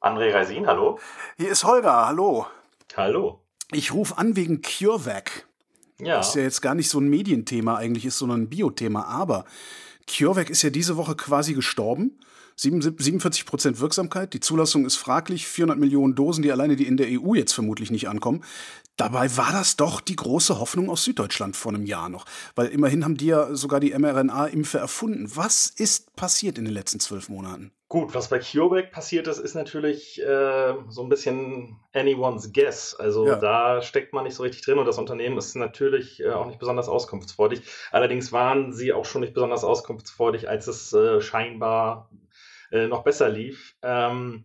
André Reisin, hallo. Hier ist Holger, hallo. Hallo. Ich rufe an wegen CureVac. Ja. Das ist ja jetzt gar nicht so ein Medienthema eigentlich ist, sondern ein Biothema. Aber CureVac ist ja diese Woche quasi gestorben. 47 Prozent Wirksamkeit. Die Zulassung ist fraglich. 400 Millionen Dosen, die alleine die in der EU jetzt vermutlich nicht ankommen. Dabei war das doch die große Hoffnung aus Süddeutschland vor einem Jahr noch. Weil immerhin haben die ja sogar die mRNA-Impfe erfunden. Was ist passiert in den letzten zwölf Monaten? Gut, was bei CureVac passiert ist, ist natürlich äh, so ein bisschen anyone's guess. Also ja. da steckt man nicht so richtig drin und das Unternehmen ist natürlich äh, auch nicht besonders auskunftsfreudig. Allerdings waren sie auch schon nicht besonders auskunftsfreudig, als es äh, scheinbar äh, noch besser lief. Ähm,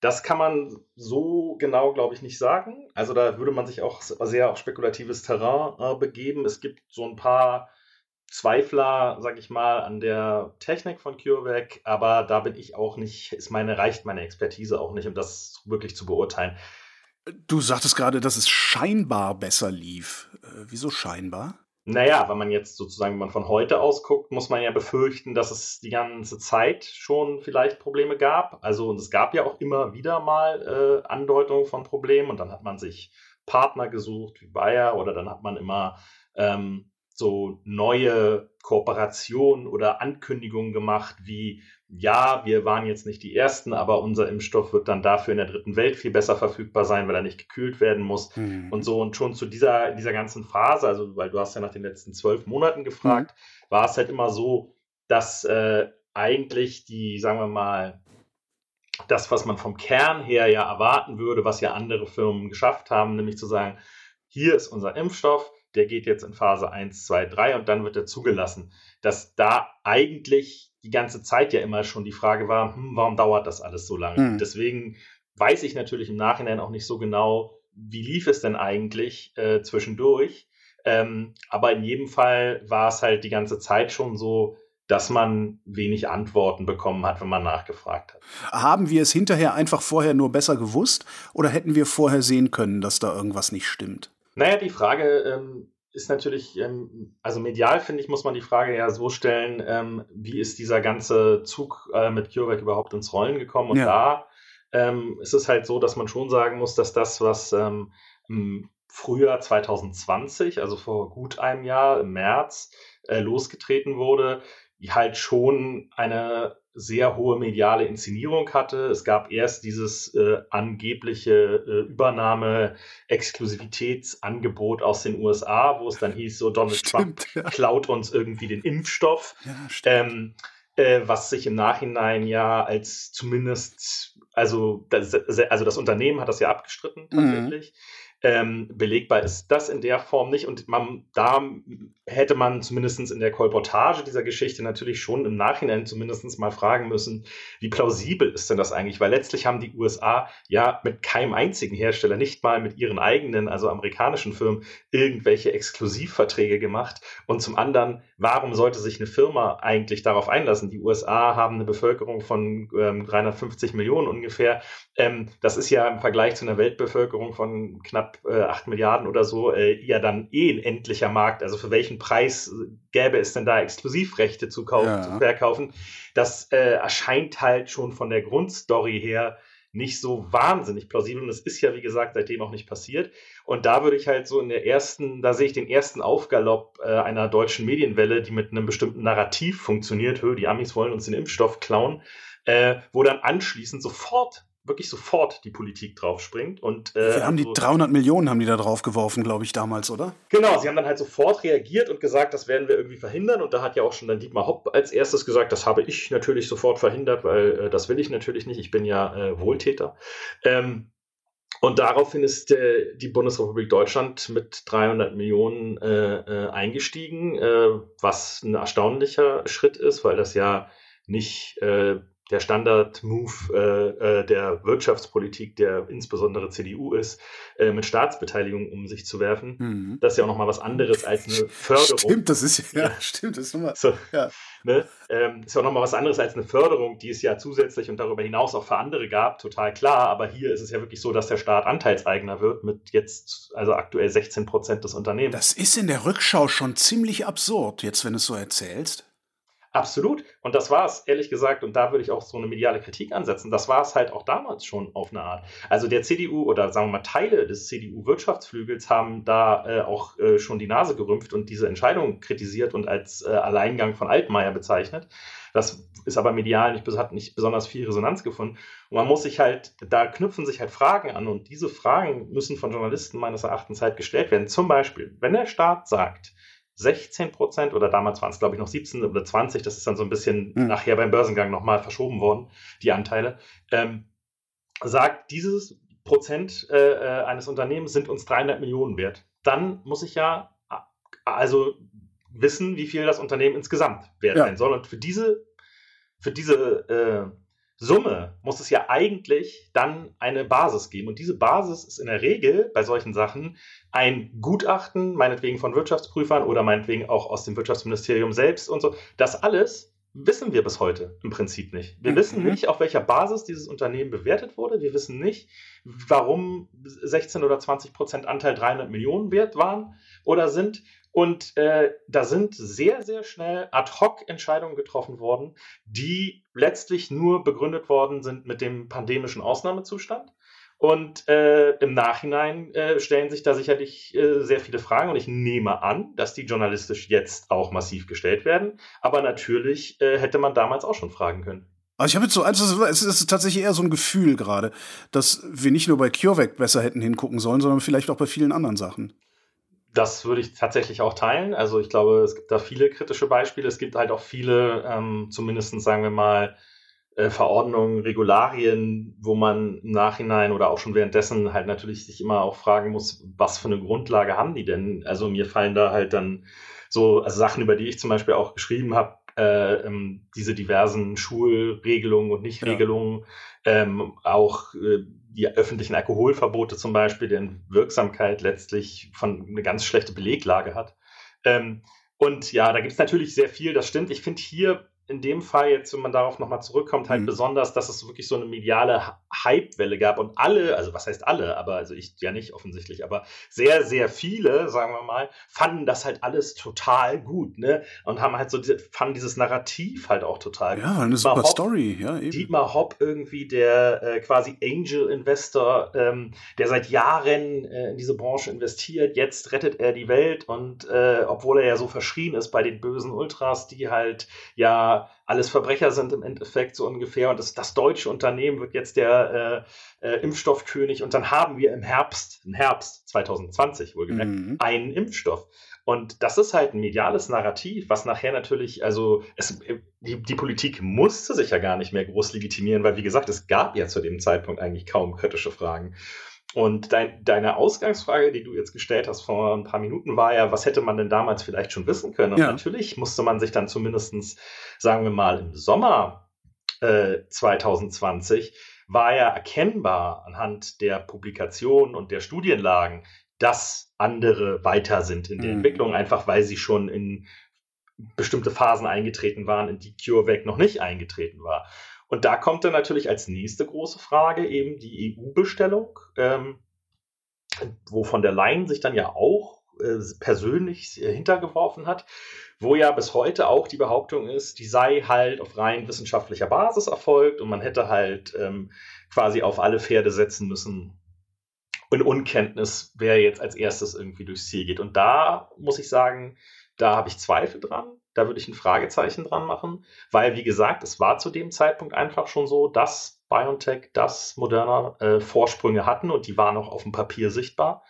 das kann man so genau, glaube ich, nicht sagen. Also da würde man sich auch sehr auf spekulatives Terrain äh, begeben. Es gibt so ein paar Zweifler, sag ich mal, an der Technik von CureVac, aber da bin ich auch nicht, ist meine, reicht meine Expertise auch nicht, um das wirklich zu beurteilen. Du sagtest gerade, dass es scheinbar besser lief. Äh, wieso scheinbar? Naja, wenn man jetzt sozusagen, wenn man von heute aus guckt, muss man ja befürchten, dass es die ganze Zeit schon vielleicht Probleme gab. Also und es gab ja auch immer wieder mal äh, Andeutungen von Problemen und dann hat man sich Partner gesucht wie Bayer oder dann hat man immer ähm, so neue Kooperationen oder Ankündigungen gemacht, wie ja, wir waren jetzt nicht die Ersten, aber unser Impfstoff wird dann dafür in der dritten Welt viel besser verfügbar sein, weil er nicht gekühlt werden muss mhm. und so. Und schon zu dieser, dieser ganzen Phase, also weil du hast ja nach den letzten zwölf Monaten gefragt, mhm. war es halt immer so, dass äh, eigentlich die, sagen wir mal, das, was man vom Kern her ja erwarten würde, was ja andere Firmen geschafft haben, nämlich zu sagen, hier ist unser Impfstoff, der geht jetzt in Phase 1, 2, 3 und dann wird er zugelassen. Dass da eigentlich die ganze Zeit ja immer schon die Frage war, hm, warum dauert das alles so lange? Mhm. Deswegen weiß ich natürlich im Nachhinein auch nicht so genau, wie lief es denn eigentlich äh, zwischendurch. Ähm, aber in jedem Fall war es halt die ganze Zeit schon so, dass man wenig Antworten bekommen hat, wenn man nachgefragt hat. Haben wir es hinterher einfach vorher nur besser gewusst oder hätten wir vorher sehen können, dass da irgendwas nicht stimmt? Naja, die Frage ähm, ist natürlich, ähm, also medial finde ich, muss man die Frage ja so stellen, ähm, wie ist dieser ganze Zug äh, mit CureVac überhaupt ins Rollen gekommen? Und ja. da ähm, ist es halt so, dass man schon sagen muss, dass das, was ähm, im Frühjahr 2020, also vor gut einem Jahr, im März, äh, losgetreten wurde, halt schon eine sehr hohe mediale Inszenierung hatte. Es gab erst dieses äh, angebliche äh, Übernahme-Exklusivitätsangebot aus den USA, wo es dann hieß, so Donald stimmt, Trump ja. klaut uns irgendwie den Impfstoff. Ja, ähm, äh, was sich im Nachhinein ja als zumindest, also das, also das Unternehmen hat das ja abgestritten mhm. tatsächlich. Mhm. Ähm, belegbar ist das in der Form nicht. Und man, da hätte man zumindest in der Kolportage dieser Geschichte natürlich schon im Nachhinein zumindest mal fragen müssen, wie plausibel ist denn das eigentlich? Weil letztlich haben die USA ja mit keinem einzigen Hersteller, nicht mal mit ihren eigenen, also amerikanischen Firmen, irgendwelche Exklusivverträge gemacht. Und zum anderen, warum sollte sich eine Firma eigentlich darauf einlassen? Die USA haben eine Bevölkerung von ähm, 350 Millionen ungefähr. Ähm, das ist ja im Vergleich zu einer Weltbevölkerung von knapp äh, 8 Milliarden oder so, äh, ja dann eh ein endlicher Markt. Also für welchen Preis gäbe es denn da Exklusivrechte zu kaufen, ja. zu verkaufen? Das äh, erscheint halt schon von der Grundstory her nicht so wahnsinnig plausibel. Und das ist ja, wie gesagt, seitdem auch nicht passiert. Und da würde ich halt so in der ersten, da sehe ich den ersten Aufgalopp äh, einer deutschen Medienwelle, die mit einem bestimmten Narrativ funktioniert. Hö, die Amis wollen uns den Impfstoff klauen. Äh, wo dann anschließend sofort wirklich sofort die Politik draufspringt. Und, äh, Wir haben die 300 also Millionen haben die da drauf geworfen, glaube ich, damals, oder? Genau, sie haben dann halt sofort reagiert und gesagt, das werden wir irgendwie verhindern. Und da hat ja auch schon dann Dietmar Hopp als erstes gesagt, das habe ich natürlich sofort verhindert, weil äh, das will ich natürlich nicht. Ich bin ja äh, Wohltäter. Ähm, und daraufhin ist äh, die Bundesrepublik Deutschland mit 300 Millionen äh, äh, eingestiegen, äh, was ein erstaunlicher Schritt ist, weil das ja nicht äh, der Standard-Move äh, äh, der Wirtschaftspolitik, der insbesondere CDU ist, äh, mit Staatsbeteiligung um sich zu werfen. Mhm. Das ist ja auch nochmal was anderes als eine Förderung. Stimmt, das ist ja, ja. stimmt, das ist nochmal. So, ja. ne? ähm, ist ja auch nochmal was anderes als eine Förderung, die es ja zusätzlich und darüber hinaus auch für andere gab, total klar. Aber hier ist es ja wirklich so, dass der Staat Anteilseigner wird mit jetzt, also aktuell 16 Prozent des Unternehmens. Das ist in der Rückschau schon ziemlich absurd, jetzt wenn du es so erzählst. Absolut. Und das war es, ehrlich gesagt, und da würde ich auch so eine mediale Kritik ansetzen. Das war es halt auch damals schon auf eine Art. Also der CDU oder sagen wir mal Teile des CDU-Wirtschaftsflügels haben da äh, auch äh, schon die Nase gerümpft und diese Entscheidung kritisiert und als äh, Alleingang von Altmaier bezeichnet. Das ist aber medial nicht, hat nicht besonders viel Resonanz gefunden. Und man muss sich halt, da knüpfen sich halt Fragen an und diese Fragen müssen von Journalisten meines Erachtens halt gestellt werden. Zum Beispiel, wenn der Staat sagt, 16 Prozent oder damals waren es, glaube ich, noch 17 oder 20, das ist dann so ein bisschen mhm. nachher beim Börsengang nochmal verschoben worden, die Anteile, ähm, sagt, dieses Prozent äh, äh eines Unternehmens sind uns 300 Millionen wert. Dann muss ich ja also wissen, wie viel das Unternehmen insgesamt wert ja. sein soll. Und für diese, für diese äh, Summe muss es ja eigentlich dann eine Basis geben. Und diese Basis ist in der Regel bei solchen Sachen ein Gutachten, meinetwegen von Wirtschaftsprüfern oder meinetwegen auch aus dem Wirtschaftsministerium selbst und so. Das alles wissen wir bis heute im Prinzip nicht. Wir mhm. wissen nicht, auf welcher Basis dieses Unternehmen bewertet wurde. Wir wissen nicht, warum 16 oder 20 Prozent Anteil 300 Millionen wert waren oder sind. Und äh, da sind sehr, sehr schnell Ad-Hoc-Entscheidungen getroffen worden, die letztlich nur begründet worden sind mit dem pandemischen Ausnahmezustand. Und äh, im Nachhinein äh, stellen sich da sicherlich äh, sehr viele Fragen und ich nehme an, dass die journalistisch jetzt auch massiv gestellt werden. Aber natürlich äh, hätte man damals auch schon fragen können. Also ich habe jetzt so, also es ist tatsächlich eher so ein Gefühl gerade, dass wir nicht nur bei CureVac besser hätten hingucken sollen, sondern vielleicht auch bei vielen anderen Sachen. Das würde ich tatsächlich auch teilen. Also ich glaube, es gibt da viele kritische Beispiele. Es gibt halt auch viele, ähm, zumindest sagen wir mal, äh, Verordnungen, Regularien, wo man im Nachhinein oder auch schon währenddessen halt natürlich sich immer auch fragen muss, was für eine Grundlage haben die denn? Also mir fallen da halt dann so also Sachen, über die ich zum Beispiel auch geschrieben habe, äh, ähm, diese diversen Schulregelungen und Nichtregelungen, ja. ähm, auch äh, die öffentlichen Alkoholverbote zum Beispiel, deren Wirksamkeit letztlich von eine ganz schlechte Beleglage hat. Ähm, und ja, da gibt es natürlich sehr viel, das stimmt. Ich finde hier in dem Fall jetzt, wenn man darauf nochmal zurückkommt, halt mhm. besonders, dass es wirklich so eine mediale Hypewelle gab und alle, also was heißt alle, aber also ich ja nicht offensichtlich, aber sehr, sehr viele, sagen wir mal, fanden das halt alles total gut, ne? Und haben halt so, fanden dieses Narrativ halt auch total ja, gut. Ja, eine super Hopp, Story, ja, eben. Dietmar Hopp irgendwie, der äh, quasi Angel Investor, ähm, der seit Jahren äh, in diese Branche investiert, jetzt rettet er die Welt und äh, obwohl er ja so verschrien ist bei den bösen Ultras, die halt ja alles Verbrecher sind im Endeffekt so ungefähr. Und das, das deutsche Unternehmen wird jetzt der äh, äh, Impfstoffkönig. Und dann haben wir im Herbst, im Herbst 2020 wohlgemerkt, mhm. einen Impfstoff. Und das ist halt ein mediales Narrativ, was nachher natürlich, also es, die, die Politik musste sich ja gar nicht mehr groß legitimieren, weil wie gesagt, es gab ja zu dem Zeitpunkt eigentlich kaum kritische Fragen. Und dein, deine Ausgangsfrage, die du jetzt gestellt hast vor ein paar Minuten, war ja, was hätte man denn damals vielleicht schon wissen können? Und ja. natürlich musste man sich dann zumindestens, sagen wir mal, im Sommer äh, 2020 war ja erkennbar anhand der Publikationen und der Studienlagen, dass andere weiter sind in der mhm. Entwicklung, einfach weil sie schon in bestimmte Phasen eingetreten waren, in die CureVac noch nicht eingetreten war. Und da kommt dann natürlich als nächste große Frage eben die EU-Bestellung, ähm, wo von der Leyen sich dann ja auch äh, persönlich äh, hintergeworfen hat, wo ja bis heute auch die Behauptung ist, die sei halt auf rein wissenschaftlicher Basis erfolgt und man hätte halt ähm, quasi auf alle Pferde setzen müssen, in Unkenntnis, wer jetzt als erstes irgendwie durchs Ziel geht. Und da muss ich sagen, da habe ich Zweifel dran. Da würde ich ein Fragezeichen dran machen, weil, wie gesagt, es war zu dem Zeitpunkt einfach schon so, dass BioNTech, dass Moderna äh, Vorsprünge hatten und die waren auch auf dem Papier sichtbar.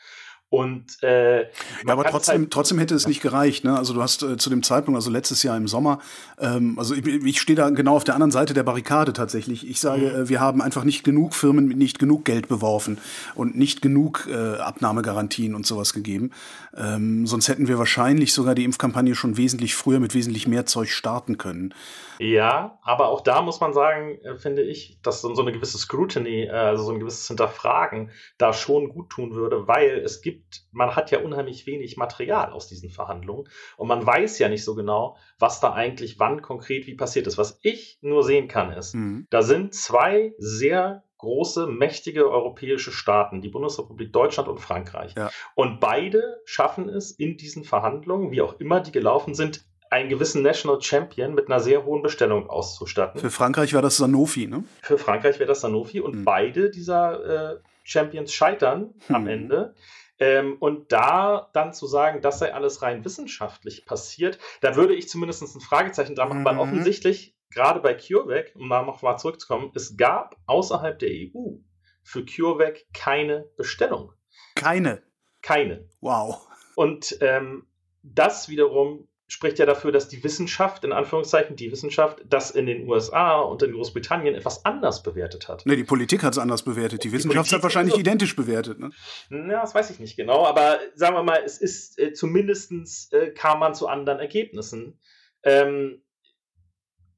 Und äh, ja, aber trotzdem, halt trotzdem hätte es nicht gereicht. Ne? Also du hast äh, zu dem Zeitpunkt, also letztes Jahr im Sommer, ähm, also ich, ich stehe da genau auf der anderen Seite der Barrikade tatsächlich. Ich sage, mhm. äh, wir haben einfach nicht genug Firmen mit nicht genug Geld beworfen und nicht genug äh, Abnahmegarantien und sowas gegeben. Ähm, sonst hätten wir wahrscheinlich sogar die Impfkampagne schon wesentlich früher mit wesentlich mehr Zeug starten können. Ja, aber auch da muss man sagen, äh, finde ich, dass so eine gewisse Scrutiny, äh, also so ein gewisses Hinterfragen da schon gut tun würde, weil es gibt, man hat ja unheimlich wenig Material aus diesen Verhandlungen und man weiß ja nicht so genau, was da eigentlich wann konkret wie passiert ist. Was ich nur sehen kann, ist, mhm. da sind zwei sehr große, mächtige europäische Staaten, die Bundesrepublik Deutschland und Frankreich. Ja. Und beide schaffen es in diesen Verhandlungen, wie auch immer die gelaufen sind, einen gewissen National Champion mit einer sehr hohen Bestellung auszustatten. Für Frankreich war das Sanofi, ne? Für Frankreich wäre das Sanofi und mhm. beide dieser äh, Champions scheitern mhm. am Ende. Ähm, und da dann zu sagen, das sei alles rein wissenschaftlich passiert, da würde ich zumindest ein Fragezeichen dran machen, mhm. weil offensichtlich, gerade bei CureVac, um da nochmal zurückzukommen, es gab außerhalb der EU für CureVac keine Bestellung. Keine? Keine. Wow. Und ähm, das wiederum spricht ja dafür, dass die Wissenschaft, in Anführungszeichen, die Wissenschaft, das in den USA und in Großbritannien etwas anders bewertet hat. Ne, die Politik hat es anders bewertet. Die, die Wissenschaft hat wahrscheinlich so, identisch bewertet. Ne? Na, das weiß ich nicht genau, aber sagen wir mal, es ist äh, zumindest äh, kam man zu anderen Ergebnissen. Ähm,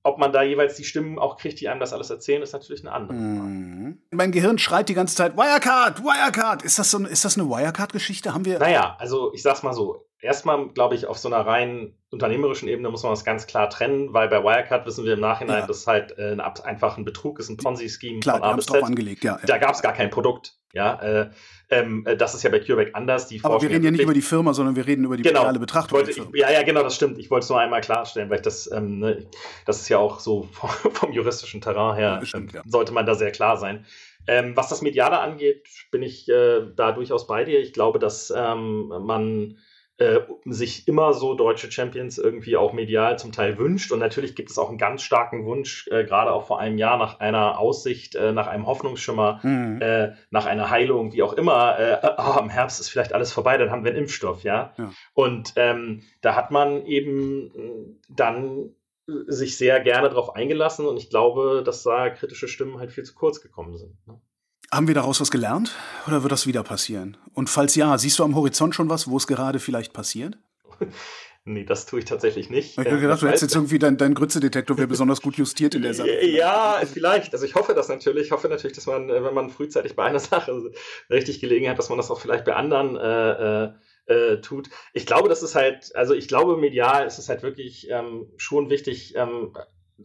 ob man da jeweils die Stimmen auch kriegt, die einem das alles erzählen, ist natürlich eine andere. Mhm. Mein Gehirn schreit die ganze Zeit, Wirecard, Wirecard. Ist das, so, ist das eine Wirecard-Geschichte? Haben wir. Naja, also ich sag's mal so. Erstmal, glaube ich, auf so einer rein unternehmerischen Ebene muss man das ganz klar trennen, weil bei Wirecard wissen wir im Nachhinein, ja. dass halt äh, einfach ein Betrug ist, ein Ponzi-Scheme von A bis Z. Angelegt, ja, ja. Da gab es gar kein Produkt. Ja, äh, ähm, äh, das ist ja bei CureVac anders. Die Aber wir reden ja nicht über die Firma, sondern wir reden über die genau. reale Betrachtung. Wollte, ja, ja, genau, das stimmt. Ich wollte es nur einmal klarstellen, weil ich das, ähm, ne, das ist ja auch so vom, vom juristischen Terrain her, stimmt, ähm, sollte man da sehr klar sein. Ähm, was das Mediale angeht, bin ich äh, da durchaus bei dir. Ich glaube, dass ähm, man äh, sich immer so deutsche Champions irgendwie auch medial zum Teil wünscht. Und natürlich gibt es auch einen ganz starken Wunsch, äh, gerade auch vor einem Jahr nach einer Aussicht, äh, nach einem Hoffnungsschimmer, mhm. Äh, nach einer Heilung, wie auch immer. Oh, im Herbst ist vielleicht alles vorbei, dann haben wir einen Impfstoff, ja. ja. Und ähm, da hat man eben dann sich sehr gerne darauf eingelassen und ich glaube, dass da kritische Stimmen halt viel zu kurz gekommen sind. Ne? Haben wir daraus was gelernt oder wird das wieder passieren? Und falls ja, siehst du am Horizont schon was, wo es gerade vielleicht passiert? Nee, das tue ich tatsächlich nicht. Ich habe gedacht, du hättest jetzt irgendwie dein, dein Grütze-Detektor wäre besonders gut justiert in der Sache. Ja, vielleicht. Also ich hoffe das natürlich. Ich hoffe natürlich, dass man, äh, wenn man frühzeitig bei einer Sache richtig gelegen hat, dass man das auch vielleicht bei anderen äh, äh, äh, tut. Ich glaube, das ist halt, also ich glaube, medial ist es halt wirklich ähm, schon wichtig, ähm,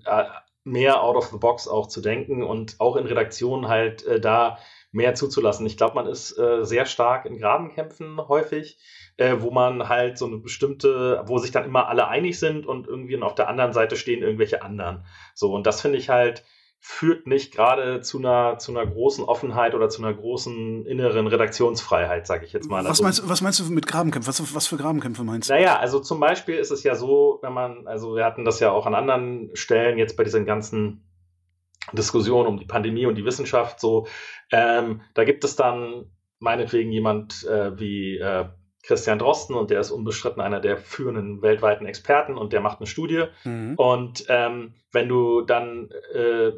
äh, mehr out of the box auch zu denken und auch in Redaktionen halt äh, da mehr zuzulassen. Ich glaube, man ist äh, sehr stark in Grabenkämpfen häufig, äh, wo man halt so eine bestimmte, wo sich dann immer alle einig sind und irgendwie auf der anderen Seite stehen irgendwelche anderen. So, und das finde ich halt führt nicht gerade zu einer, zu einer großen Offenheit oder zu einer großen inneren Redaktionsfreiheit, sage ich jetzt mal. Was, also, meinst, was meinst du mit Grabenkämpfen? Was, was für Grabenkämpfe meinst du? Naja, also zum Beispiel ist es ja so, wenn man, also wir hatten das ja auch an anderen Stellen jetzt bei diesen ganzen Diskussionen um die Pandemie und die Wissenschaft so, ähm, da gibt es dann meinetwegen jemand äh, wie äh, Christian Drosten und der ist unbestritten einer der führenden weltweiten Experten und der macht eine Studie. Mhm. Und ähm, wenn du dann äh,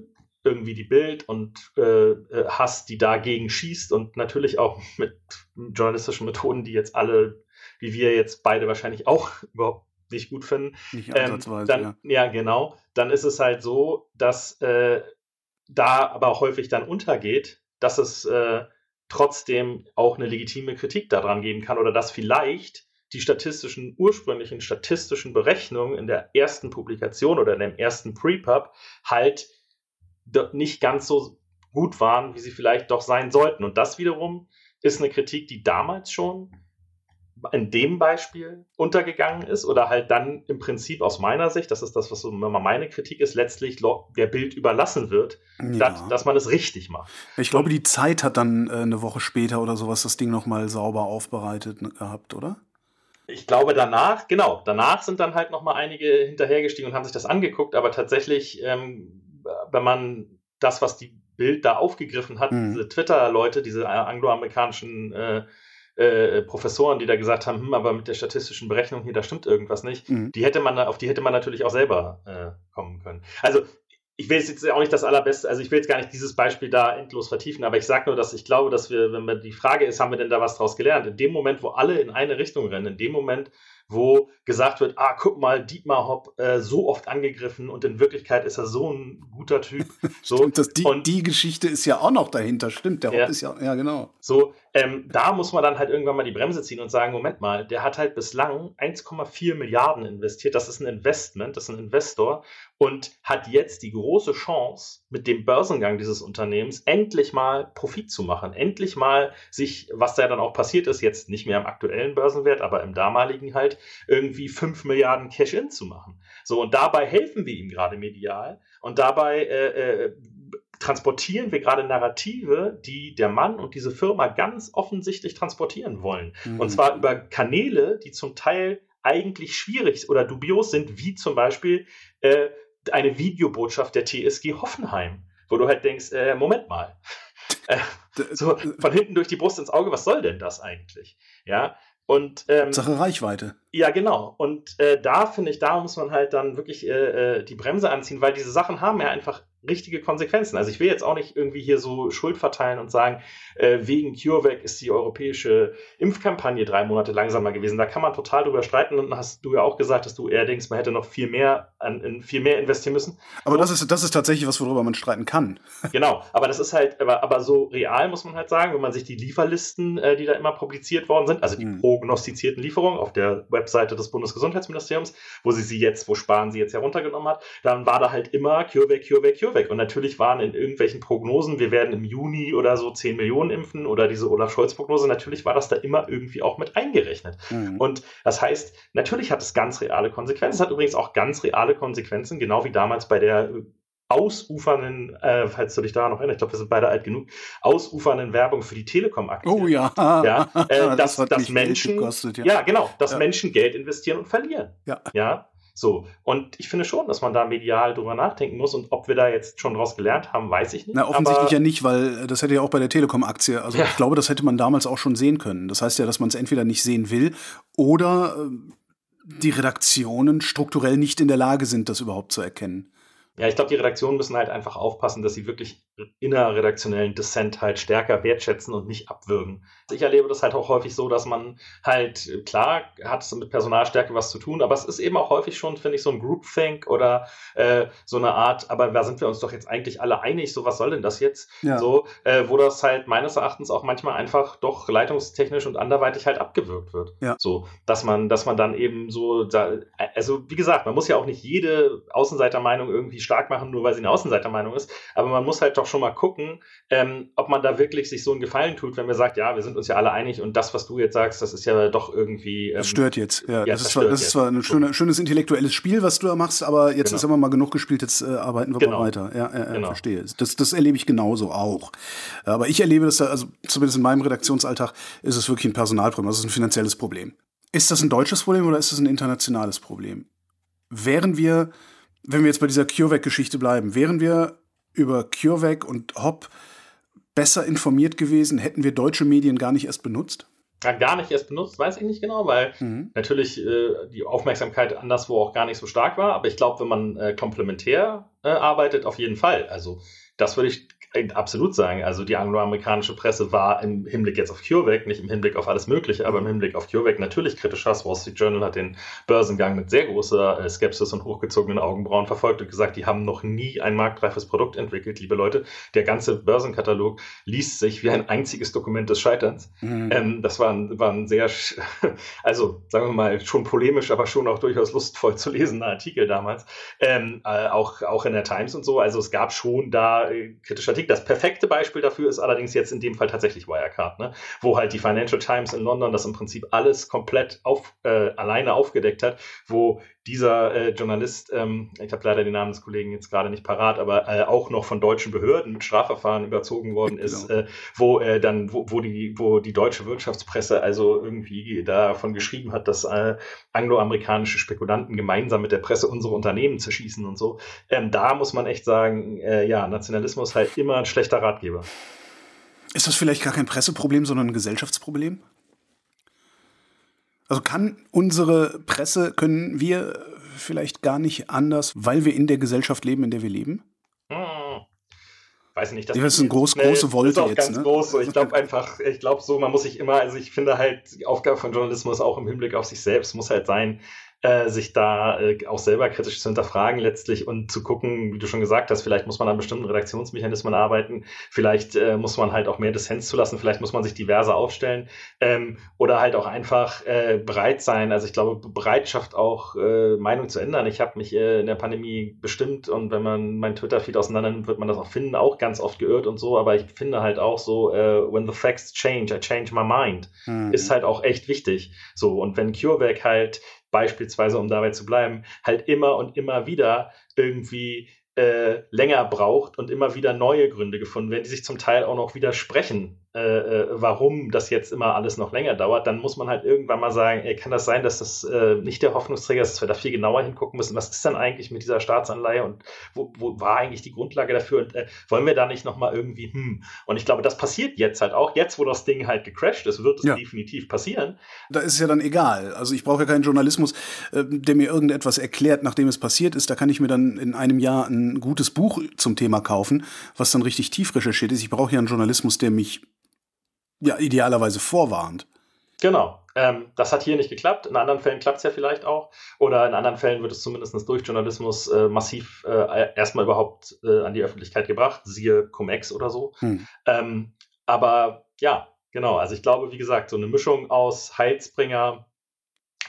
irgendwie die Bild und äh, äh, hast, die dagegen schießt und natürlich auch mit journalistischen Methoden, die jetzt alle, wie wir jetzt beide wahrscheinlich auch überhaupt nicht gut finden. Nicht ähm, dann, ja. ja. genau. Dann ist es halt so, dass äh, da aber auch häufig dann untergeht, dass es äh, trotzdem auch eine legitime Kritik daran geben kann oder dass vielleicht die statistischen, ursprünglichen statistischen Berechnungen in der ersten Publikation oder in dem ersten Prepub halt nicht ganz so gut waren, wie sie vielleicht doch sein sollten. Und das wiederum ist eine Kritik, die damals schon in dem Beispiel untergegangen ist oder halt dann im Prinzip aus meiner Sicht, das ist das, was so meine Kritik ist, letztlich der Bild überlassen wird, ja. dass, man es richtig macht. Ich glaube, die Zeit hat dann äh, eine Woche später oder sowas das Ding nochmal sauber aufbereitet gehabt, oder? Ich glaube danach, genau, danach sind dann halt nochmal einige hinterhergestiegen und haben sich das angeguckt, aber tatsächlich ähm, wenn man das, was die Bild da aufgegriffen hat, mhm. diese Twitter-Leute, diese angloamerikanischen äh, äh, Professoren, die da gesagt haben, hm, aber mit der statistischen Berechnung hier, da stimmt irgendwas nicht, mhm. die hätte man, auf die hätte man natürlich auch selber äh, kommen können. Also ich will jetzt auch nicht das allerbeste, also ich will jetzt gar nicht dieses Beispiel da endlos vertiefen, aber ich sage nur, dass ich glaube, dass wir, wenn man die Frage ist, haben wir denn da was draus gelernt? In dem Moment, wo alle in eine Richtung rennen, in dem Moment, wo gesagt wird, ah, guck mal, Dietmar Hopp äh, so oft angegriffen und in Wirklichkeit ist er so ein guter Typ. So. stimmt, das, die, und die Geschichte ist ja auch noch dahinter, stimmt, der Hopp ja, ist ja, ja genau. So, ähm, da muss man dann halt irgendwann mal die Bremse ziehen und sagen, Moment mal, der hat halt bislang 1,4 Milliarden investiert, das ist ein Investment, das ist ein Investor und hat jetzt die große Chance, mit dem Börsengang dieses Unternehmens endlich mal Profit zu machen, endlich mal sich, was da dann auch passiert ist, jetzt nicht mehr im aktuellen Börsenwert, aber im damaligen halt, Möglichkeit, irgendwie 5 Milliarden Cash-In zu machen. So, und dabei helfen wir ihm gerade medial und dabei äh, äh, transportieren wir gerade Narrative, die der Mann und diese Firma ganz offensichtlich transportieren wollen. Mhm. Und zwar über Kanäle, die zum Teil eigentlich schwierig oder dubios sind, wie zum Beispiel äh, eine Videobotschaft der TSG Hoffenheim, wo du halt denkst, äh, Moment mal. Äh, so von hinten durch die Brust ins Auge, was soll denn das eigentlich? Ja, und ähm, Sache Reichweite. Ja, genau. Und äh, da finde ich, da muss man halt dann wirklich äh, äh, die Bremse anziehen, weil diese Sachen haben ja einfach richtige Konsequenzen. Also ich will jetzt auch nicht irgendwie hier so Schuld verteilen und sagen, äh, wegen CureVac ist die europäische Impfkampagne drei Monate langsamer gewesen. Da kann man total drüber streiten und hast du ja auch gesagt, dass du eher denkst, man hätte noch viel mehr an viel mehr investieren müssen. Aber das ist das ist tatsächlich was, worüber man streiten kann. Genau, aber das ist halt, aber, aber so real muss man halt sagen, wenn man sich die Lieferlisten, äh, die da immer publiziert worden sind, also die hm. prognostizierten Lieferungen auf der Webseite des Bundesgesundheitsministeriums, wo sie sie jetzt, wo Spahn sie jetzt heruntergenommen hat, dann war da halt immer CureVac, CureVac, CureVac weg. Und natürlich waren in irgendwelchen Prognosen, wir werden im Juni oder so 10 Millionen impfen oder diese Olaf Scholz-Prognose, natürlich war das da immer irgendwie auch mit eingerechnet. Mhm. Und das heißt, natürlich hat es ganz reale Konsequenzen. Es hat übrigens auch ganz reale Konsequenzen, genau wie damals bei der ausufernden, äh, falls du dich da noch erinnerst, ich glaube, wir sind beide alt genug, ausufernden Werbung für die Telekom-Aktie. Oh ja. ja äh, dass, dass Menschen, gekostet, ja. ja. genau, dass ja. Menschen Geld investieren und verlieren. Ja. ja. So, und ich finde schon, dass man da medial drüber nachdenken muss und ob wir da jetzt schon draus gelernt haben, weiß ich nicht. Na, offensichtlich ja nicht, weil äh, das hätte ja auch bei der Telekom-Aktie, also ja. ich glaube, das hätte man damals auch schon sehen können. Das heißt ja, dass man es entweder nicht sehen will oder äh, die Redaktionen strukturell nicht in der Lage sind, das überhaupt zu erkennen. Ja, ich glaube, die Redaktionen müssen halt einfach aufpassen, dass sie wirklich innerredaktionellen Dissent halt stärker wertschätzen und nicht abwürgen. Ich erlebe das halt auch häufig so, dass man halt, klar, hat es mit Personalstärke was zu tun, aber es ist eben auch häufig schon, finde ich, so ein Groupthink oder äh, so eine Art, aber da sind wir uns doch jetzt eigentlich alle einig, so was soll denn das jetzt? Ja. So, äh, wo das halt meines Erachtens auch manchmal einfach doch leitungstechnisch und anderweitig halt abgewürgt wird. Ja. So, dass man, dass man dann eben so, da, also wie gesagt, man muss ja auch nicht jede Außenseitermeinung irgendwie stark machen, nur weil sie eine Außenseitermeinung ist. Aber man muss halt doch schon mal gucken, ähm, ob man da wirklich sich so einen Gefallen tut, wenn man sagt, ja, wir sind uns ja alle einig und das, was du jetzt sagst, das ist ja doch irgendwie. Ähm, das stört jetzt. Ja, ja das, ist zwar, das ist zwar ein schöne, schönes intellektuelles Spiel, was du da machst, aber jetzt genau. ist immer mal genug gespielt, jetzt äh, arbeiten wir genau. mal weiter. Ja, ja, genau. verstehe. Das, das erlebe ich genauso auch. Aber ich erlebe das, also zumindest in meinem Redaktionsalltag, ist es wirklich ein Personalproblem, das ist ein finanzielles Problem. Ist das ein deutsches Problem oder ist das ein internationales Problem? Wären wir wenn wir jetzt bei dieser CureVac-Geschichte bleiben, wären wir über CureVac und Hop besser informiert gewesen, hätten wir deutsche Medien gar nicht erst benutzt? Ja, gar nicht erst benutzt, weiß ich nicht genau, weil mhm. natürlich äh, die Aufmerksamkeit anderswo auch gar nicht so stark war. Aber ich glaube, wenn man äh, komplementär äh, arbeitet, auf jeden Fall. Also das würde ich absolut sagen. Also die angloamerikanische Presse war im Hinblick jetzt auf CureVac, nicht im Hinblick auf alles Mögliche, aber im Hinblick auf CureVac natürlich kritischer. Das Wall Street Journal hat den Börsengang mit sehr großer äh, Skepsis und hochgezogenen Augenbrauen verfolgt und gesagt, die haben noch nie ein marktreifes Produkt entwickelt, liebe Leute. Der ganze Börsenkatalog liest sich wie ein einziges Dokument des Scheiterns. Mhm. Ähm, das war ein, war ein sehr, also sagen wir mal, schon polemisch, aber schon auch durchaus lustvoll zu lesender Artikel damals. Ähm, äh, auch, auch in der Times und so. Also es gab schon da äh, kritische Artikel. Das perfekte Beispiel dafür ist allerdings jetzt in dem Fall tatsächlich Wirecard, ne? wo halt die Financial Times in London das im Prinzip alles komplett auf, äh, alleine aufgedeckt hat, wo dieser äh, Journalist, ähm, ich habe leider den Namen des Kollegen jetzt gerade nicht parat, aber äh, auch noch von deutschen Behörden mit Strafverfahren überzogen worden ist, genau. äh, wo äh, dann, wo, wo, die, wo die deutsche Wirtschaftspresse also irgendwie davon geschrieben hat, dass äh, angloamerikanische Spekulanten gemeinsam mit der Presse unsere Unternehmen zerschießen und so. Ähm, da muss man echt sagen, äh, ja, Nationalismus halt immer ein schlechter Ratgeber. Ist das vielleicht gar kein Presseproblem, sondern ein Gesellschaftsproblem? Also kann unsere Presse, können wir vielleicht gar nicht anders, weil wir in der Gesellschaft leben, in der wir leben? Hm. Weiß nicht, das, das ist eine groß, große Wolte ist auch jetzt. Ganz ne? groß. Ich glaube einfach, ich glaube so, man muss sich immer, also ich finde halt, die Aufgabe von Journalismus auch im Hinblick auf sich selbst muss halt sein, äh, sich da äh, auch selber kritisch zu hinterfragen letztlich und zu gucken, wie du schon gesagt hast, vielleicht muss man an bestimmten Redaktionsmechanismen arbeiten, vielleicht äh, muss man halt auch mehr Dissens zulassen, vielleicht muss man sich diverser aufstellen ähm, oder halt auch einfach äh, bereit sein. Also ich glaube, Bereitschaft auch Meinung zu ändern. Ich habe mich in der Pandemie bestimmt und wenn man mein Twitter-Feed auseinander nimmt, wird man das auch finden, auch ganz oft geirrt und so, aber ich finde halt auch so, when the facts change, I change my mind, mhm. ist halt auch echt wichtig. So, und wenn CureVac halt beispielsweise, um dabei zu bleiben, halt immer und immer wieder irgendwie äh, länger braucht und immer wieder neue Gründe gefunden werden, die sich zum Teil auch noch widersprechen, äh, äh, warum das jetzt immer alles noch länger dauert, dann muss man halt irgendwann mal sagen, ey, kann das sein, dass das äh, nicht der Hoffnungsträger ist, dass wir da viel genauer hingucken müssen, was ist denn eigentlich mit dieser Staatsanleihe und wo, wo war eigentlich die Grundlage dafür und äh, wollen wir da nicht nochmal irgendwie, hm, und ich glaube, das passiert jetzt halt auch, jetzt wo das Ding halt gecrashed ist, wird es ja. definitiv passieren. Da ist es ja dann egal, also ich brauche ja keinen Journalismus, äh, der mir irgendetwas erklärt, nachdem es passiert ist, da kann ich mir dann in einem Jahr ein gutes Buch zum Thema kaufen, was dann richtig tief recherchiert ist. Ich brauche ja einen Journalismus, der mich ja idealerweise vorwarnt. Genau. Ähm, das hat hier nicht geklappt. In anderen Fällen klappt es ja vielleicht auch. Oder in anderen Fällen wird es zumindest durch Journalismus äh, massiv äh, erstmal überhaupt äh, an die Öffentlichkeit gebracht. Siehe Cum-Ex oder so. Hm. Ähm, aber ja, genau. Also ich glaube, wie gesagt, so eine Mischung aus Heilsbringer,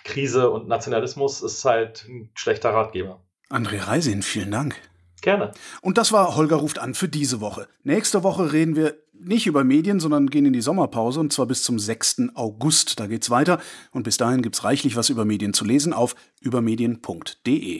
Krise und Nationalismus ist halt ein schlechter Ratgeber. André Reisin, vielen Dank. Gerne. Und das war Holger ruft an für diese Woche. Nächste Woche reden wir nicht über Medien, sondern gehen in die Sommerpause und zwar bis zum 6. August. Da geht's weiter und bis dahin gibt's reichlich was über Medien zu lesen auf übermedien.de.